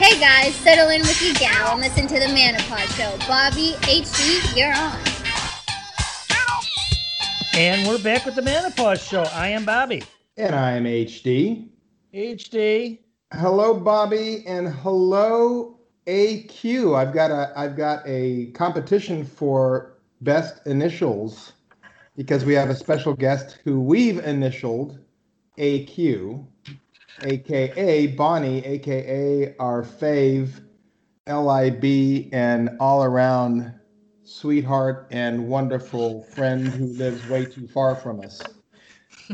Hey guys, settle in with your gal and listen to the Manopause Show. Bobby, HD, you're on. And we're back with the Manopause Show. I am Bobby. And I am HD. HD. Hello, Bobby, and hello, AQ. I've got a I've got a competition for best initials because we have a special guest who we've initialed AQ, aka Bonnie, aka our fave, LIB, and all around sweetheart and wonderful friend who lives way too far from us.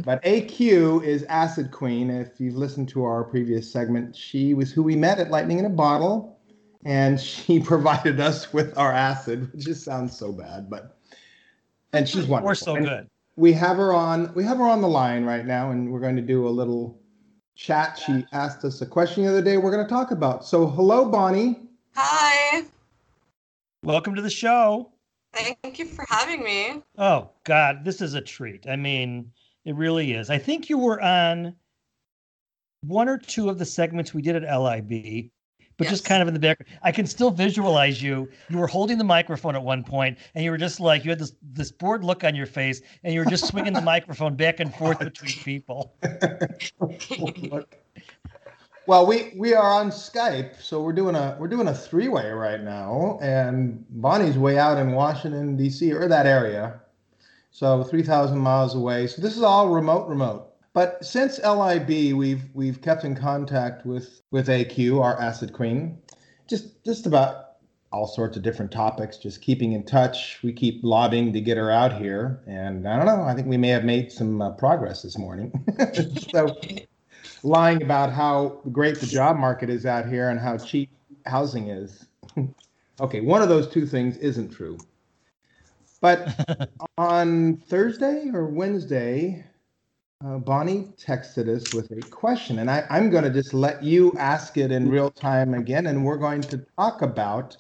But AQ is Acid Queen. If you've listened to our previous segment, she was who we met at Lightning in a Bottle, and she provided us with our acid, which just sounds so bad, but and she's wonderful. We're so And good. We have her on. We have her on the line right now, and we're going to do a little chat. She asked us a question the other day. We're going to talk about. So, hello, Bonnie. Hi. Welcome to the show. Thank you for having me. Oh, God, this is a treat. I mean, it really is. I think you were on one or two of the segments we did at LIB, but just kind of in the back. I can still visualize you. You were holding the microphone at one point, and you were just like, you had this, this bored look on your face, and you were just swinging the microphone back and forth between people. well, we we are on Skype, so we're doing a we're doing a three way right now, and Bonnie's way out in Washington D.C. or that area, so three thousand miles away. So this is all remote, remote. But since LIB, we've we've kept in contact with with AQ, our Acid Queen, just just about all sorts of different topics. Just keeping in touch. We keep lobbying to get her out here, and I don't know. I think we may have made some uh, progress this morning. so lying about how great the job market is out here and how cheap housing is. okay, one of those two things isn't true. But on Thursday or Wednesday, uh, Bonnie texted us with a question, and I, I'm going to just let you ask it in real time again, and we're going to talk about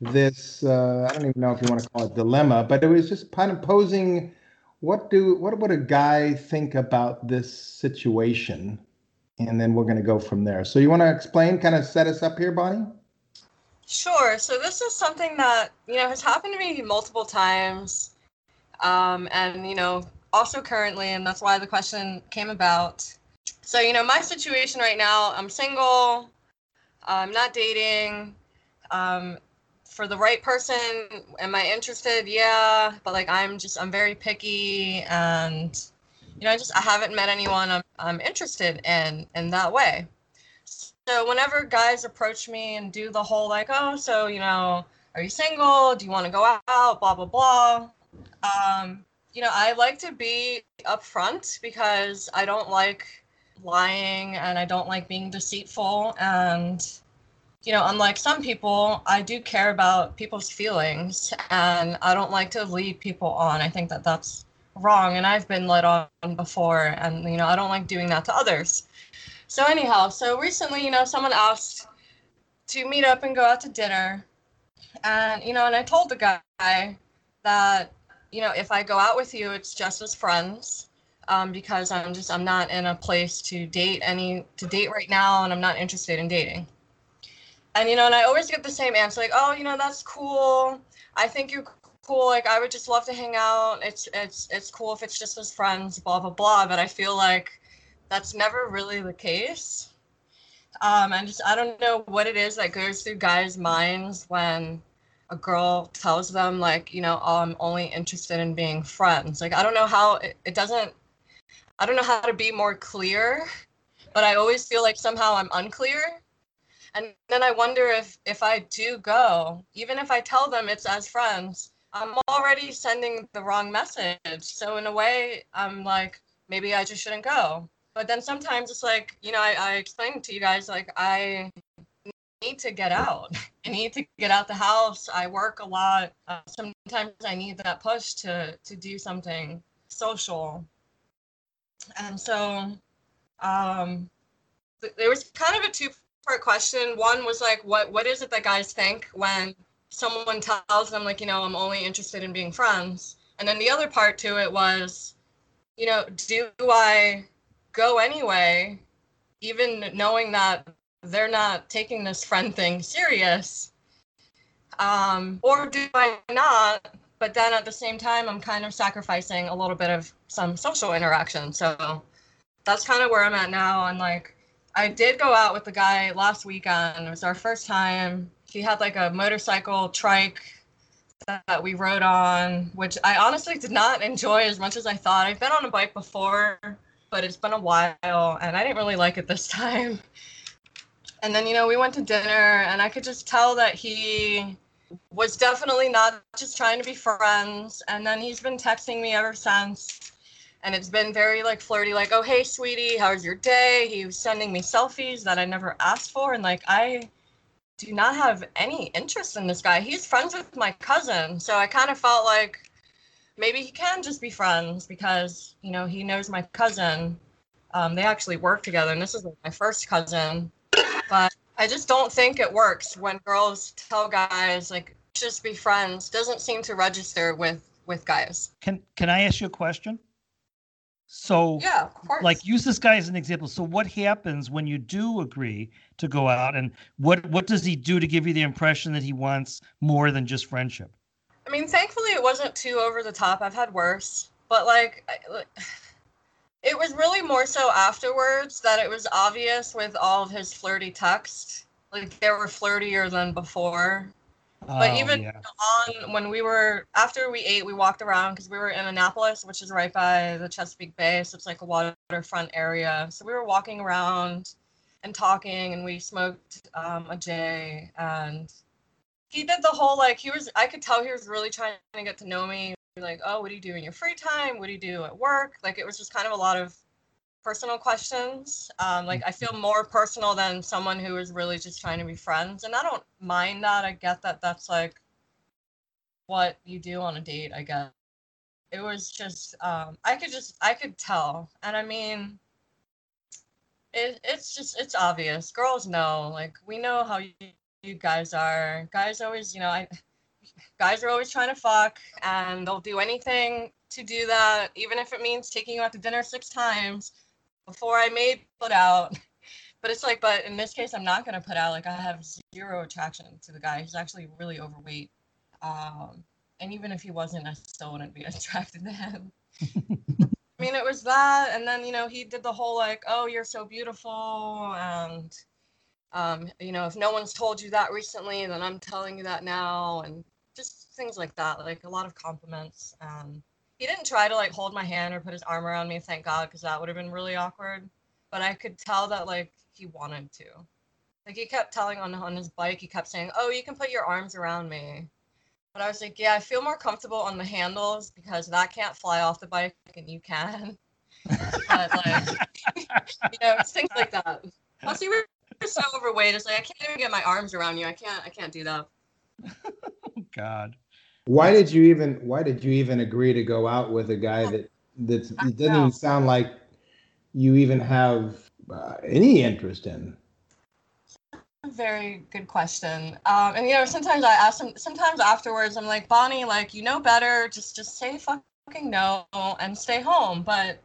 this. Uh, I don't even know if you want to call it dilemma, but it was just kind of posing what do what would a guy think about this situation and then we're going to go from there. So you want to explain, kind of set us up here, Bonnie? Sure. So this is something that you know has happened to me multiple times, um, and you know also currently, and that's why the question came about. So you know my situation right now, I'm single, I'm not dating. Um, for the right person, am I interested? Yeah, but like I'm just I'm very picky, and you know I just I haven't met anyone I'm I'm interested in in that way. So whenever guys approach me and do the whole like, oh, so you know, are you single? Do you want to go out? Blah blah blah. Um, you know, I like to be upfront because I don't like lying and I don't like being deceitful. And you know, unlike some people, I do care about people's feelings and I don't like to lead people on. I think that that's wrong, and I've been led on before, and you know, I don't like doing that to others. So anyhow, so recently, you know, someone asked to meet up and go out to dinner. And, you know, and I told the guy that, you know, if I go out with you, it's just as friends. Um, because I'm just I'm not in a place to date any to date right now and I'm not interested in dating. And you know, and I always get the same answer, like, oh, you know, that's cool. I think you're cool. Like I would just love to hang out. It's it's it's cool if it's just as friends, blah blah blah. But I feel like that's never really the case. Um, and just I don't know what it is that goes through guys' minds when a girl tells them like, you know, oh, I'm only interested in being friends. Like I don't know how it, it doesn't. I don't know how to be more clear, but I always feel like somehow I'm unclear. And then I wonder if if I do go, even if I tell them it's as friends, I'm already sending the wrong message. So in a way, I'm like, maybe I just shouldn't go but then sometimes it's like you know I, I explained to you guys like i need to get out. I need to get out the house. I work a lot. Uh, sometimes i need that push to to do something social. And so um th- there was kind of a two part question. One was like what what is it that guys think when someone tells them like you know i'm only interested in being friends? And then the other part to it was you know do i go anyway, even knowing that they're not taking this friend thing serious. Um, or do I not? But then at the same time, I'm kind of sacrificing a little bit of some social interaction. So that's kind of where I'm at now. And like, I did go out with the guy last weekend. It was our first time. He had like a motorcycle trike that we rode on, which I honestly did not enjoy as much as I thought. I've been on a bike before, but it's been a while and I didn't really like it this time. And then, you know, we went to dinner and I could just tell that he was definitely not just trying to be friends. And then he's been texting me ever since. And it's been very like flirty, like, oh, hey, sweetie, how's your day? He was sending me selfies that I never asked for. And like, I do not have any interest in this guy. He's friends with my cousin. So I kind of felt like maybe he can just be friends because, you know, he knows my cousin. Um, they actually work together. And this is my first cousin. But I just don't think it works when girls tell guys, like, just be friends. Doesn't seem to register with with guys. Can Can I ask you a question? So, yeah, of course. like, use this guy as an example. So, what happens when you do agree to go out, and what what does he do to give you the impression that he wants more than just friendship? I mean, thankfully, it wasn't too over the top. I've had worse, but like, it was really more so afterwards that it was obvious with all of his flirty texts. Like, they were flirtier than before. But Oh, even yeah. on when we were after we ate, we walked around because we were in Annapolis, which is right by the Chesapeake Bay, so it's like a waterfront area. So we were walking around and talking, and we smoked um, a J, and he did the whole like he was. I could tell he was really trying to get to know me. Like, oh, what do you do in your free time? What do you do at work? Like, it was just kind of a lot of personal questions. Um, like I feel more personal than someone who is really just trying to be friends, and I don't mind that. I get that that's like what you do on a date. I guess it was just um, I could just I could tell, and I mean, it, it's just it's obvious. Girls know, like we know how you, you guys are. Guys always, you know, I guys are always trying to fuck, and they'll do anything to do that, even if it means taking you out to dinner six times before I may put out. But it's like, but in this case, I'm not gonna put out. Like I have zero attraction to the guy. He's actually really overweight. Um, and even if he wasn't, I still wouldn't be attracted to him. I mean, it was that, and then you know he did the whole like, "Oh, you're so beautiful," and um, you know, if no one's told you that recently, then I'm telling you that now, and just things like that, like a lot of compliments. Um, he didn't try to like hold my hand or put his arm around me, thank God, because that would have been really awkward. But I could tell that like he wanted to. Like he kept telling on on his bike, he kept saying, "Oh, you can put your arms around me." But I was like, "Yeah, I feel more comfortable on the handles because that can't fly off the bike and you can." but like, you know, it's things like that. Plus, you were so overweight. It's like I can't even get my arms around you. I can't. I can't do that. God. Why did you even Why did you even agree to go out with a guy that that it doesn't even sound like you even have uh, any interest in? Very good question. Um, and you know, sometimes I ask him. Sometimes afterwards, I'm like, Bonnie, like you know better. Just just say fucking no and stay home. But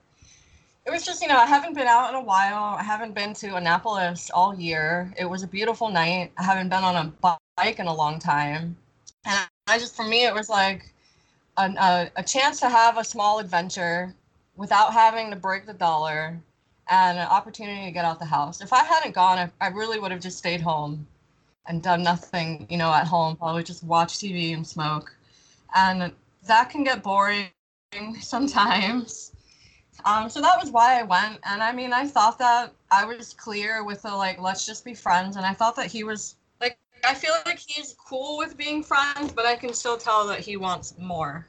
it was just, you know, I haven't been out in a while. I haven't been to Annapolis all year. It was a beautiful night. I haven't been on a bike in a long time, and I just, for me, it was like an, a a chance to have a small adventure without having to break the dollar and an opportunity to get out the house. If I hadn't gone, I, I really would have just stayed home and done nothing, you know, at home, probably just watch TV and smoke. And that can get boring sometimes. Um, so that was why I went. And I mean, I thought that I was clear with the like, let's just be friends. And I thought that he was I feel like he's cool with being friends, but I can still tell that he wants more.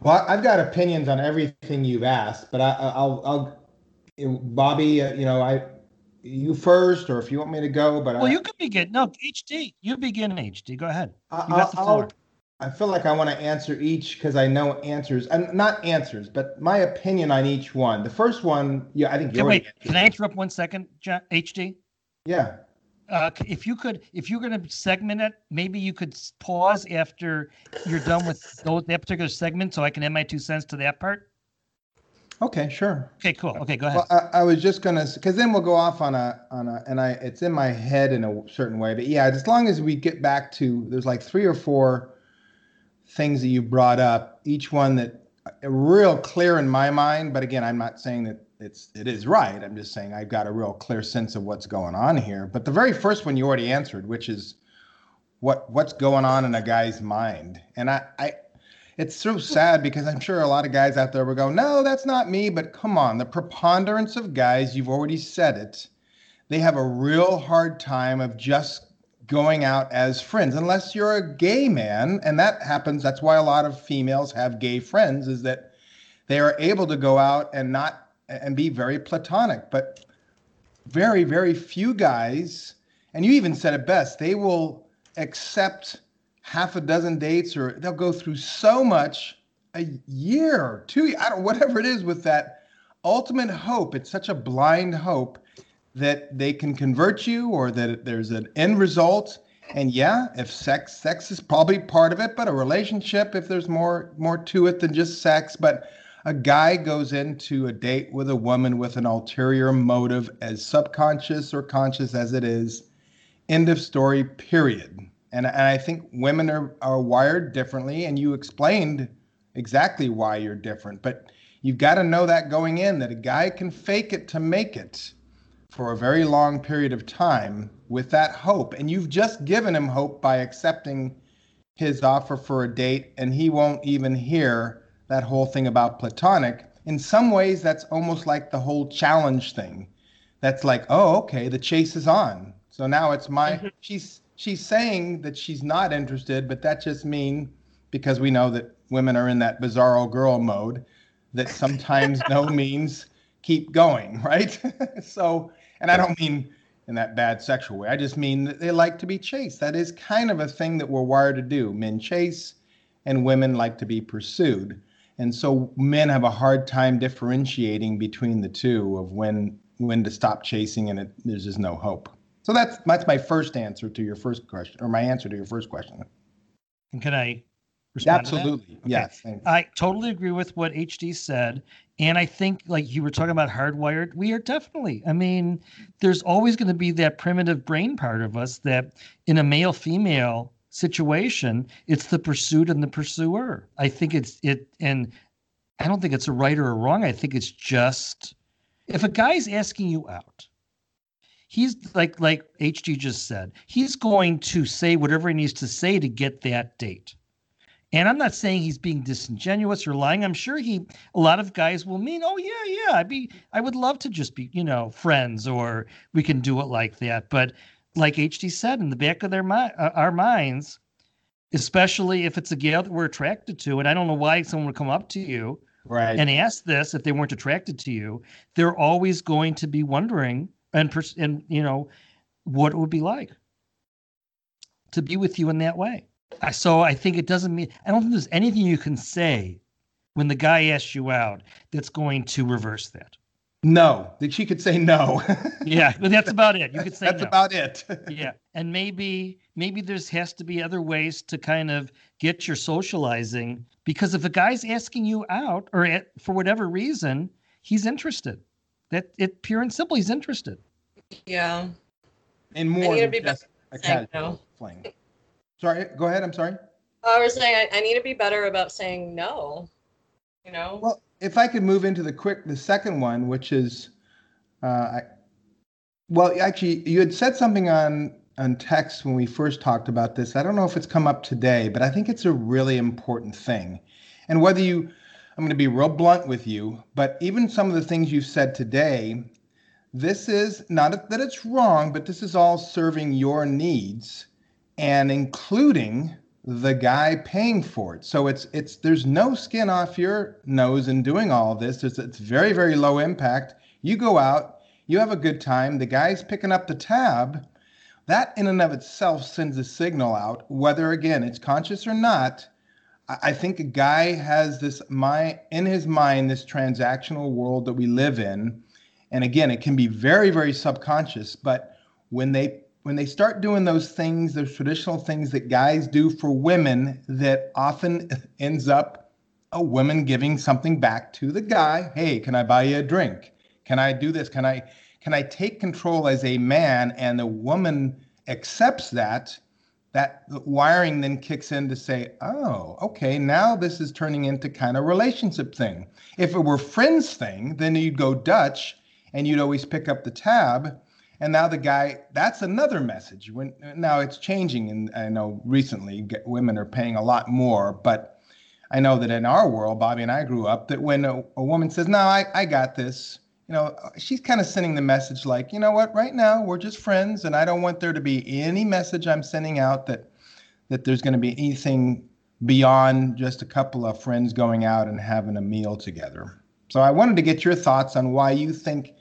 Well, I've got opinions on everything you've asked, but I, I'll, I'll, Bobby, uh, you know, I, you first, or if you want me to go, but Well, I, you could begin. No, HD. You begin, HD. Go ahead. I, You got the I'll- I feel like I want to answer each because I know answers, and not answers, but my opinion on each one. The first one, yeah, I think you Can, wait, can I interrupt one second, HD? Yeah. Uh, if you could, if you're going to segment it, maybe you could pause after you're done with those, that particular segment, so I can add my two cents to that part. Okay, sure. Okay, cool. Okay, go ahead. Well, I, I was just gonna, because then we'll go off on a on a, and I it's in my head in a certain way, but yeah, as long as we get back to there's like three or four things that you brought up, each one that real clear in my mind. But again, I'm not saying that it's it is right. I'm just saying I've got a real clear sense of what's going on here. But the very first one you already answered, which is what what's going on in a guy's mind, and I I it's so sad because I'm sure a lot of guys out there will go, no, that's not me. But come on, the preponderance of guys, you've already said it, they have a real hard time of just going out as friends, unless you're a gay man. And that happens. That's why a lot of females have gay friends, is that they are able to go out and not and be very platonic. But very, very few guys, and you even said it best, they will accept half a dozen dates or they'll go through so much a year two i don't know, whatever it is with that ultimate hope it's such a blind hope that they can convert you or that there's an end result and yeah if sex sex is probably part of it but a relationship if there's more more to it than just sex but a guy goes into a date with a woman with an ulterior motive as subconscious or conscious as it is end of story period and, and I think women are, are wired differently, and you explained exactly why you're different. But you've got to know that going in that a guy can fake it to make it for a very long period of time with that hope. And you've just given him hope by accepting his offer for a date, and he won't even hear that whole thing about platonic. In some ways, that's almost like the whole challenge thing. That's like, oh, okay, the chase is on. So now it's my, mm-hmm. she's, she's saying that she's not interested, but that just mean because we know that women are in that bizarro girl mode that sometimes no means keep going, right? so, and I don't mean in that bad sexual way. I just mean that they like to be chased. That is kind of a thing that we're wired to do. Men chase and women like to be pursued. And so men have a hard time differentiating between the two of when when to stop chasing and it, there's just no hope. So that's that's my first answer to your first question, or my answer to your first question. And can I respond? Absolutely, okay. yes. I totally agree with what HD said, and I think like you were talking about hardwired, we are definitely. I mean, there's always going to be that primitive brain part of us that in a male female situation, it's the pursuit and the pursuer. I think it's it, and I don't think it's a right or a wrong. I think it's just if a guy's asking you out he's like like HD just said, he's going to say whatever he needs to say to get that date. And I'm not saying he's being disingenuous or lying. I'm sure he a lot of guys will mean, "Oh yeah, yeah, I'd be I would love to just be, you know, friends or we can do it like that." But like HD said in the back of their mi- uh, our minds, especially if it's a gal that we're attracted to, and I don't know why someone would come up to you right. and ask this if they weren't attracted to you, they're always going to be wondering and and you know what it would be like to be with you in that way. So I think it doesn't mean I don't think there's anything you can say when the guy asks you out that's going to reverse that. No, that she could say no. yeah, but that's about it. You could say that's no. about it. yeah, and maybe maybe there's has to be other ways to kind of get your socializing because if a guy's asking you out or at, for whatever reason, he's interested. That it pure and simple, he's interested. Yeah. And more I than just a casual no. fling. Sorry, go ahead. I'm sorry. I was saying I, I need to be better about saying no. You know. Well, if I could move into the quick, the second one, which is, uh, I, well, actually, you had said something on on text when we first talked about this. I don't know if it's come up today, but I think it's a really important thing. And whether you I'm going to be real blunt with you, but even some of the things you've said today, this is not that it's wrong, but this is all serving your needs and including the guy paying for it. So it's it's there's no skin off your nose in doing all of this. It's, it's very very low impact. You go out, you have a good time. The guy's picking up the tab. That in and of itself sends a signal out, whether again it's conscious or not, I think a guy has this mind in his mind this transactional world that we live in, and again, it can be very, very subconscious. But when they when they start doing those things, those traditional things that guys do for women, that often ends up a woman giving something back to the guy. Hey, can I buy you a drink? Can I do this? Can I can I take control as a man? And the woman accepts that. That wiring then kicks in to say, oh, okay, now this is turning into kind of relationship thing. If it were friends thing, then you'd go Dutch and you'd always pick up the tab and now the guy that's another message. When now it's changing and i know recently women are paying a lot more but i know that in our world bobby and i grew up that when a, a woman says no I, I got this you know she's kind of sending the message like you know what? Right now we're just friends and i don't want there to be any message i'm sending out that that there's going to be anything beyond just a couple of friends going out and having a meal together. So i wanted to get your thoughts on why you think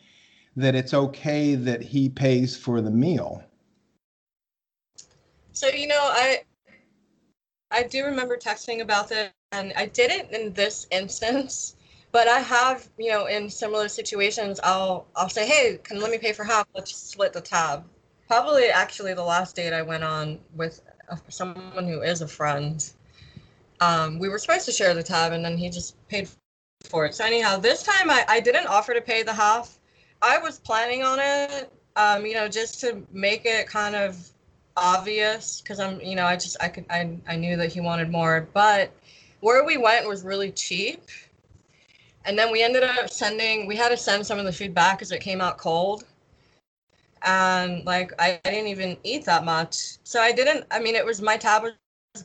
that it's okay that he pays for the meal. So you know, I I do remember texting about this, and I didn't in this instance, but I have, you know, in similar situations, I'll I'll say, hey, can let me pay for half? Let's split the tab. Probably, actually, the last date I went on with someone who is a friend. Um, we were supposed to share the tab, and then he just paid for it. So anyhow, this time I, I didn't offer to pay the half. I was planning on it, um, you know, just to make it kind of obvious because I'm, you know, I just I could I I knew that he wanted more, but where we went was really cheap. And then we ended up sending we had to send some of the food back because it came out cold. And like I, I didn't even eat that much. So I didn't I mean it was my tab was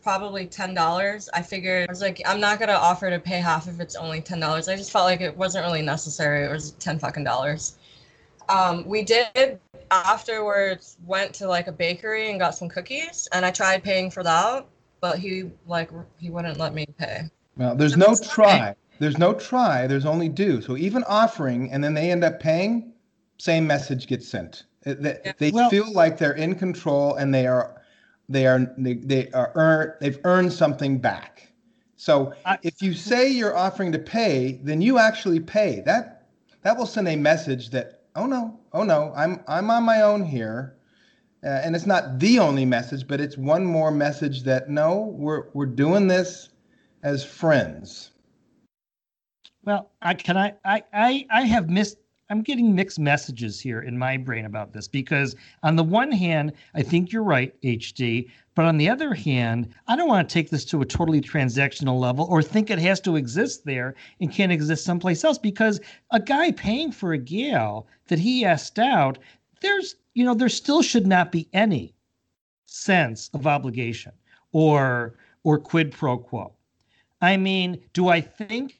probably ten dollars. I figured I was like, I'm not gonna offer to pay half if it's only ten dollars. I just felt like it wasn't really necessary. It was ten fucking dollars. Um, we did afterwards went to like a bakery and got some cookies, and I tried paying for that, but he like he wouldn't let me pay. Well, there's no try. There's no try. There's only do. So even offering, and then they end up paying, same message gets sent. They, yeah. they well, feel like they're in control, and they are, they are, they, they are earn, they've earned something back. So I, if you say you're offering to pay, then you actually pay. That that will send a message that oh no, oh no, I'm I'm on my own here. Uh, and it's not the only message, but it's one more message that no, we're we're doing this as friends. Well, I can I I I, I have missed I'm getting mixed messages here in my brain about this because on the one hand, I think you're right, HD, but on the other hand, I don't want to take this to a totally transactional level or think it has to exist there and can't exist someplace else because a guy paying for a gal that he asked out, there's, you know, there still should not be any sense of obligation or or quid pro quo. I mean, do I think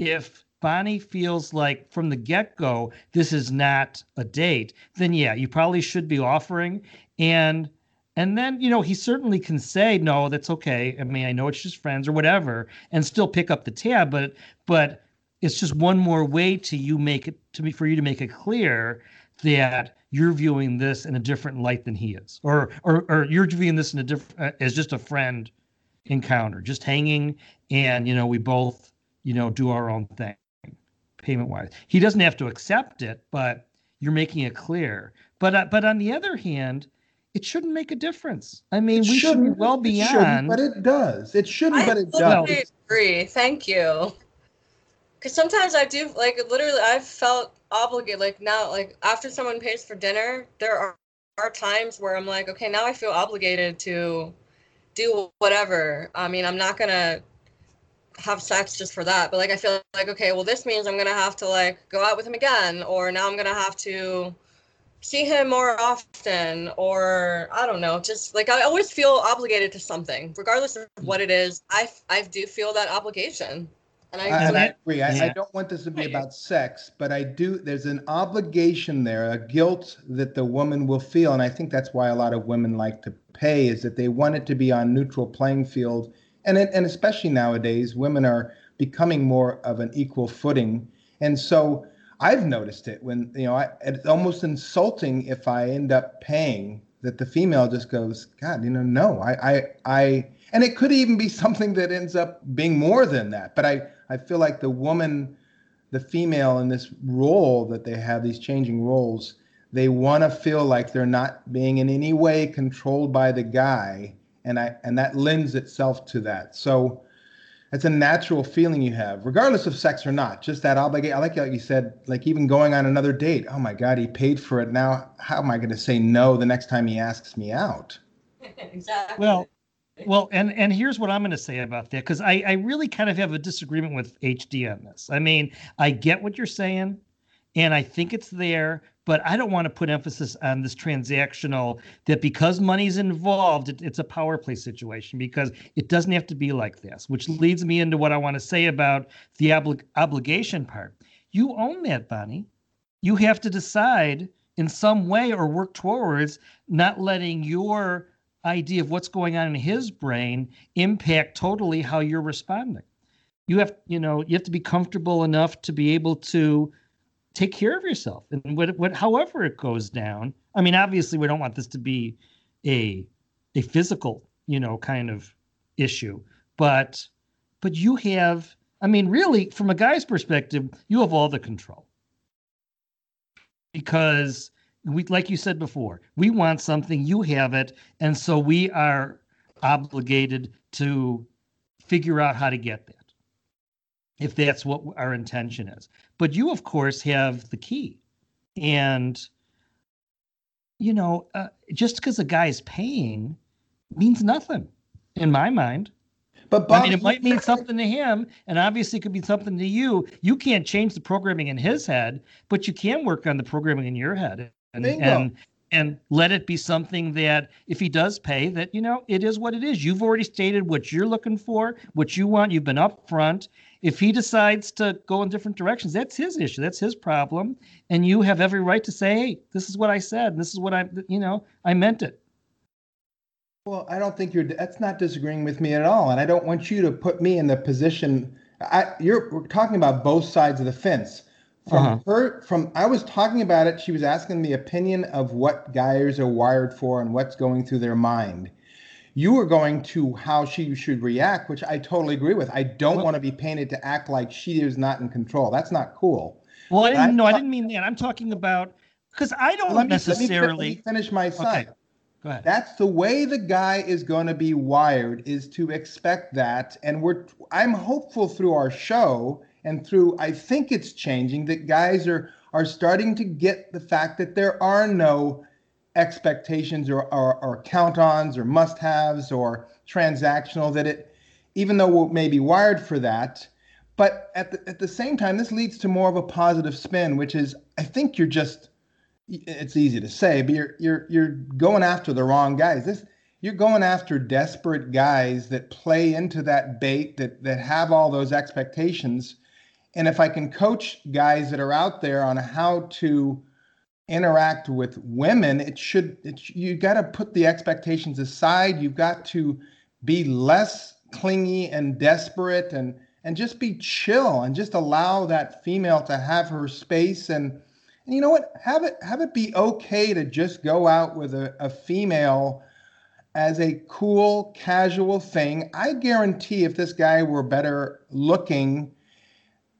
if Bonnie feels like from the get go, this is not a date, then yeah, you probably should be offering. And and then, you know, he certainly can say, no, that's okay. I mean, I know it's just friends or whatever, and still pick up the tab, but but it's just one more way to you make it to me for you to make it clear that you're viewing this in a different light than he is, or or or you're viewing this in a different uh, as just a friend encounter, just hanging, and you know, we both you know do our own thing payment wise. He doesn't have to accept it, but you're making it clear. But uh, but on the other hand, it shouldn't make a difference. I mean, it we should well be well beyond. but it does. It shouldn't, I but it does. I agree. Thank you. Because sometimes I do like literally. I've felt obligated. Like now, like after someone pays for dinner, there are are times where I'm like, okay, now I feel obligated to do whatever. I mean, I'm not gonna have sex just for that. But like I feel like okay, well this means I'm gonna have to like go out with him again, or now I'm gonna have to see him more often, or I don't know, just like I always feel obligated to something, regardless of hmm. what it is. I I do feel that obligation. And I, and I agree. I, yeah. I, don't want this to be about sex, but I do. There's an obligation there, a guilt that the woman will feel, and I think that's why a lot of women like to pay, is that they want it to be on neutral playing field and it, and especially nowadays, women are becoming more of an equal footing, and so I've noticed it when you know I, it's almost insulting if I end up paying that the female just goes, God, you know, no, I, I, I, and it could even be something that ends up being more than that. But I, I feel like the woman, the female in this role that they have, these changing roles, they want to feel like they're not being in any way controlled by the guy and I and that lends itself to that. So It's a natural feeling you have, regardless of sex or not. Just that obligation. I like like you said, like even going on another date. Oh my God, he paid for it. Now, how am I going to say no the next time he asks me out? exactly. Well, well, and and here's what I'm going to say about that because I I really kind of have a disagreement with HD on this. I mean, I get what you're saying, and I think it's there, but I don't want to put emphasis on this transactional that because money's involved, it, it's a power play situation because it doesn't have to be like this, which leads me into what I want to say about the obli- obligation part. You own that, Bonnie. You have to decide in some way or work towards not letting your idea of what's going on in his brain impact totally how you're responding. You have, you know, you have to be comfortable enough to be able to take care of yourself. And what, what however it goes down i mean obviously we don't want this to be a a physical you know kind of issue but but you have i mean really from a guy's perspective you have all the control. Because we like you said before we want something you have it and so we are obligated to figure out how to get that if that's what our intention is. But you, of course, have the key. And, you know, uh, just because a guy's paying means nothing in my mind. But Bob, I mean, it might mean something to him, and obviously it could be something to you. You can't change the programming in his head, but you can work on the programming in your head, and Bingo. and and let it be something that if he does pay, that you know it is what it is. You've already stated what you're looking for, what you want. You've been upfront, if he decides to go in different directions, that's his issue. That's his problem. And you have every right to say, hey, this is what I said. This is what I, you know, I meant it. Well, I don't think you're. That's not disagreeing with me at all, and I don't want you to put me in the position. I, you're we're talking about both sides of the fence. From Uh-huh. her, from I was talking about it. She was asking the opinion of what guys are wired for and what's going through their mind. You were going to how she should react, which I totally agree with. I don't Well- want to be painted to act like she is not in control. That's not cool. Well, I I didn't know. I thought- didn't mean that. I'm talking about because I don't Let let me let necessarily. me finish my side. Go ahead. That's the way the guy is going to be wired is to expect that and we're I'm hopeful through our show and through I think it's changing that guys are are starting to get the fact that there are no expectations or or, or count-ons or must-haves or transactional that it even though we may be wired for that but at the, at the same time this leads to more of a positive spin which is I think you're just it's easy to say, but you're you're you're going after the wrong guys. This you're going after desperate guys that play into that bait that that have all those expectations. And if I can coach guys that are out there on how to interact with women, it should it, you got to put the expectations aside. You've got to be less clingy and desperate and and just be chill and just allow that female to have her space and and you know what? Have it have it be okay to just go out with a, a female as a cool, casual thing. I guarantee if this guy were better looking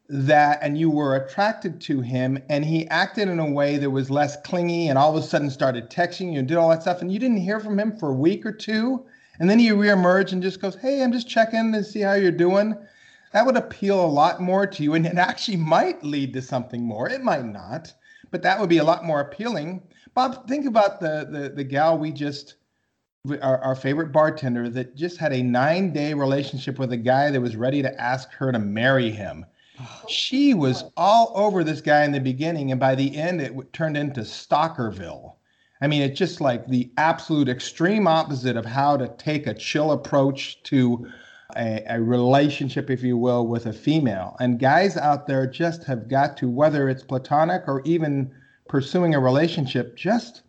that and you were attracted to him and he acted in a way that was less clingy and all of a sudden started texting you and did all that stuff and you didn't hear from him for a week or two and then he reemerged and just goes, Hey, I'm just checking to see how you're doing. That would appeal a lot more to you and it actually might lead to something more. It might not but that would be a lot more appealing. Bob, think about the the, the gal we just our, our favorite bartender that just had a nine day relationship with a guy that was ready to ask her to marry him. She was all over this guy in the beginning, and by the end, it turned into Stalkerville. I mean, it's just like the absolute extreme opposite of how to take a chill approach to a, a relationship, if you will, with a female. And guys out there just have got to, whether it's platonic or even pursuing a relationship, just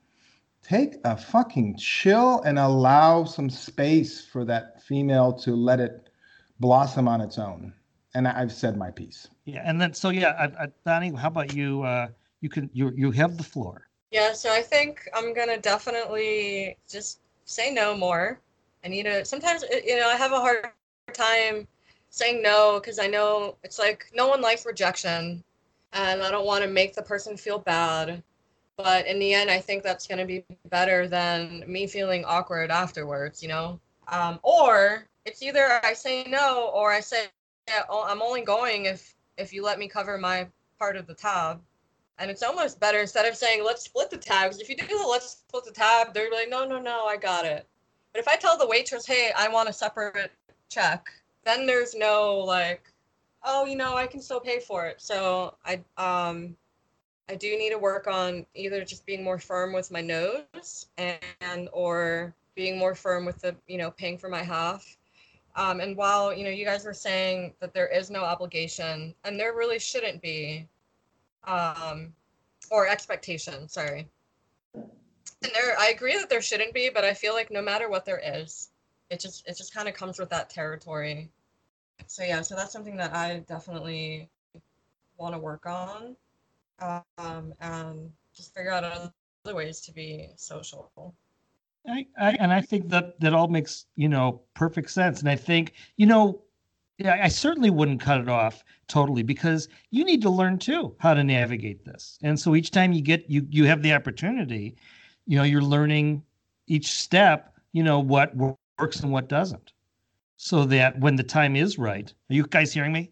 take a fucking chill and allow some space for that female to let it blossom on its own. And I- I've said my piece. Yeah, and then so yeah, I, I, Donnie, how about you? Uh, you can you you have the floor. Yeah, so I think I'm gonna definitely just say no more. I need to. Sometimes you know I have a hard time saying no because I know it's like no one likes rejection, and I don't want to make the person feel bad. But in the end, I think that's gonna be better than me feeling awkward afterwards. You know, um, or it's either I say no or I say yeah, I'm only going if if you let me cover my part of the tab. And it's almost better instead of saying let's split the tabs. If you do the let's split the tab, they're like, no, no, no, I got it. But if I tell the waitress, hey, I want a separate check, then there's no like, oh, you know, I can still pay for it. So I um I do need to work on either just being more firm with my noes and, and or being more firm with the you know paying for my half um, and while you know you guys were saying that there is no obligation, and there really shouldn't be, um, or expectation. Sorry. And there, I agree that there shouldn't be, but I feel like no matter what there is, it just it just kind of comes with that territory. So yeah, so that's something that I definitely want to work on, um, and just figure out other ways to be social. I, I, and I think that that all makes you know perfect sense. And I think you know, I certainly wouldn't cut it off totally because you need to learn too how to navigate this. And so each time you get you you have the opportunity, you know, you're learning each step. You know what works and what doesn't, so that when the time is right, are you guys hearing me?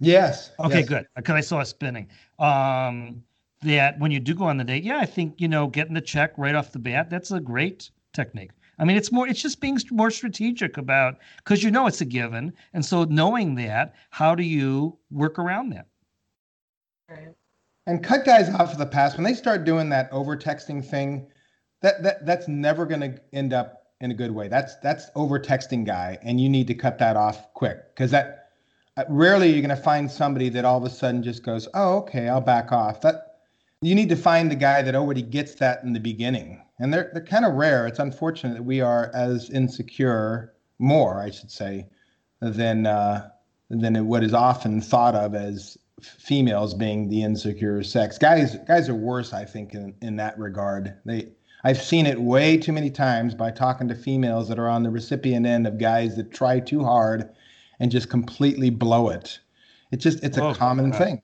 Yes. Okay, yes. good. Because I saw it spinning. Um, that when you do go on the date, yeah, I think you know getting the check right off the bat that's a great technique. I mean, it's more it's just being more strategic about because you know it's a given, and so knowing that, how do you work around that? And cut guys off for the past when they start doing that over texting thing, that that that's never going to end up in a good way. That's that's over texting guy, and you need to cut that off quick because that uh, rarely you're going to find somebody that all of a sudden just goes, "Oh, okay, I'll back off." That you need to find the guy that already gets that in the beginning. And they're they're kind of rare. It's unfortunate that we are as insecure, more I should say, than uh, than what is often thought of as females being the insecure sex. Guys guys are worse, I think, in, in that regard. They I've seen it way too many times by talking to females that are on the recipient end of guys that try too hard and just completely blow it. It's just it's a oh, common God. thing.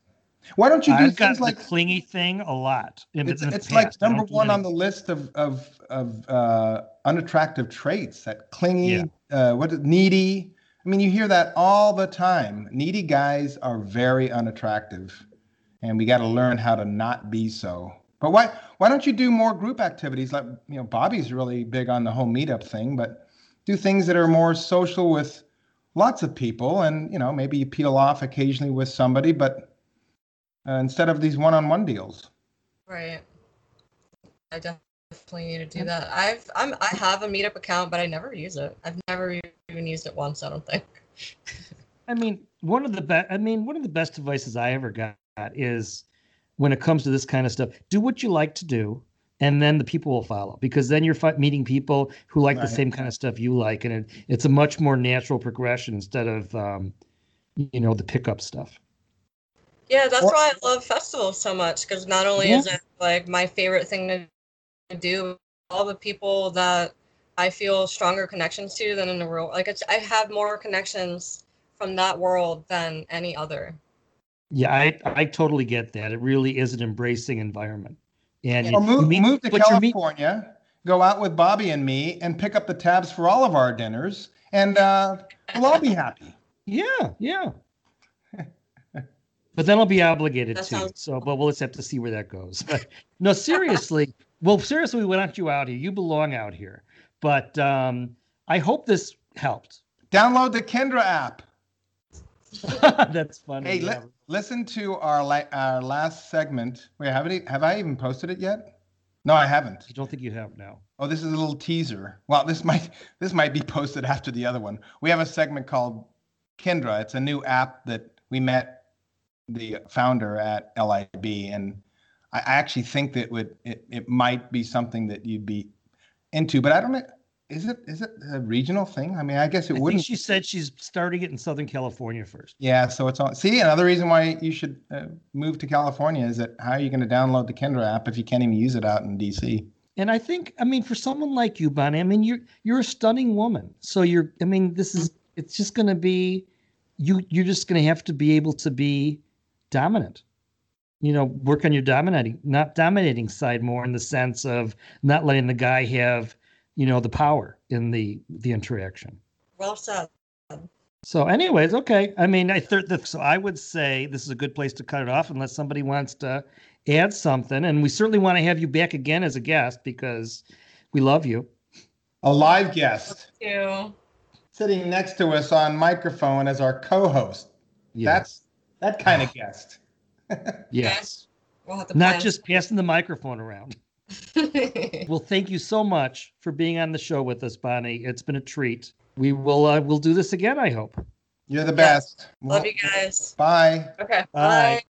Why don't you do I've things like clingy thing a lot? it's, it's like number one on the list of of of uh, unattractive traits. That clingy, yeah. uh, what needy. I mean, you hear that all the time. Needy guys are very unattractive, and we got to learn how to not be so. But why why don't you do more group activities? Like you know, Bobby's really big on the whole meetup thing, but do things that are more social with lots of people, and you know, maybe you peel off occasionally with somebody, but uh, instead of these one-on-one deals. Right. I definitely need to do that. I've I'm I have a Meetup account, but I never use it. I've never even used it once. I don't think. I mean, one of the best. I mean, one of the best advices I ever got is when it comes to this kind of stuff: do what you like to do, and then the people will follow. Because then you're meeting people who like right. the same kind of stuff you like, and it, it's a much more natural progression instead of, um, you know, the pickup stuff. Yeah, that's why I love festivals so much because not only yeah. is it like my favorite thing to do, all the people that I feel stronger connections to than in the world. Like it's, I have more connections from that world than any other. Yeah, I I totally get that. It really is an embracing environment. And well, move, meet, move to California, meet- go out with Bobby and me, and pick up the tabs for all of our dinners, and uh, we'll all be happy. Yeah, yeah. But then I'll be obligated that to. Sounds- so, but we'll just have to see where that goes. But no, seriously. well, seriously, we want you out here. You belong out here. But um, I hope this helped. Download the Kendra app. That's funny. Hey, li- listen to our la- our last segment. Wait, have, any, have I even posted it yet? No, I haven't. I don't think you have now. Oh, this is a little teaser. Well, this might this might be posted after the other one. We have a segment called Kendra. It's a new app that we met the founder at LIB, and I actually think that would it, it might be something that you'd be into, but I don't know. Is it is it a regional thing? I mean, I guess it I wouldn't. she said she's starting it in Southern California first. Yeah, so it's on. See, another reason why you should uh, move to California is that how are you going to download the Kendra app if you can't even use it out in DC? And I think, I mean, for someone like you, Bonnie, I mean, you're you're a stunning woman. So you're, I mean, this is it's just going to be, you you're just going to have to be able to be dominant you know work on your dominating not dominating side more in the sense of not letting the guy have you know the power in the the interaction Well said. So, anyways, okay. I mean, I th- so I would say this is a good place to cut it off, unless somebody wants to add something. And we certainly want to have you back again as a guest because we love you. A live guest You. sitting next to us on microphone as our co-host. That's that kind of guest. yes. We'll Not just passing the microphone around. Well, thank you so much for being on the show with us, Bonnie. It's been a treat. We will uh, we'll do this again, I hope. You're the Yes. best. Love you guys. Bye. Okay. Bye. Bye.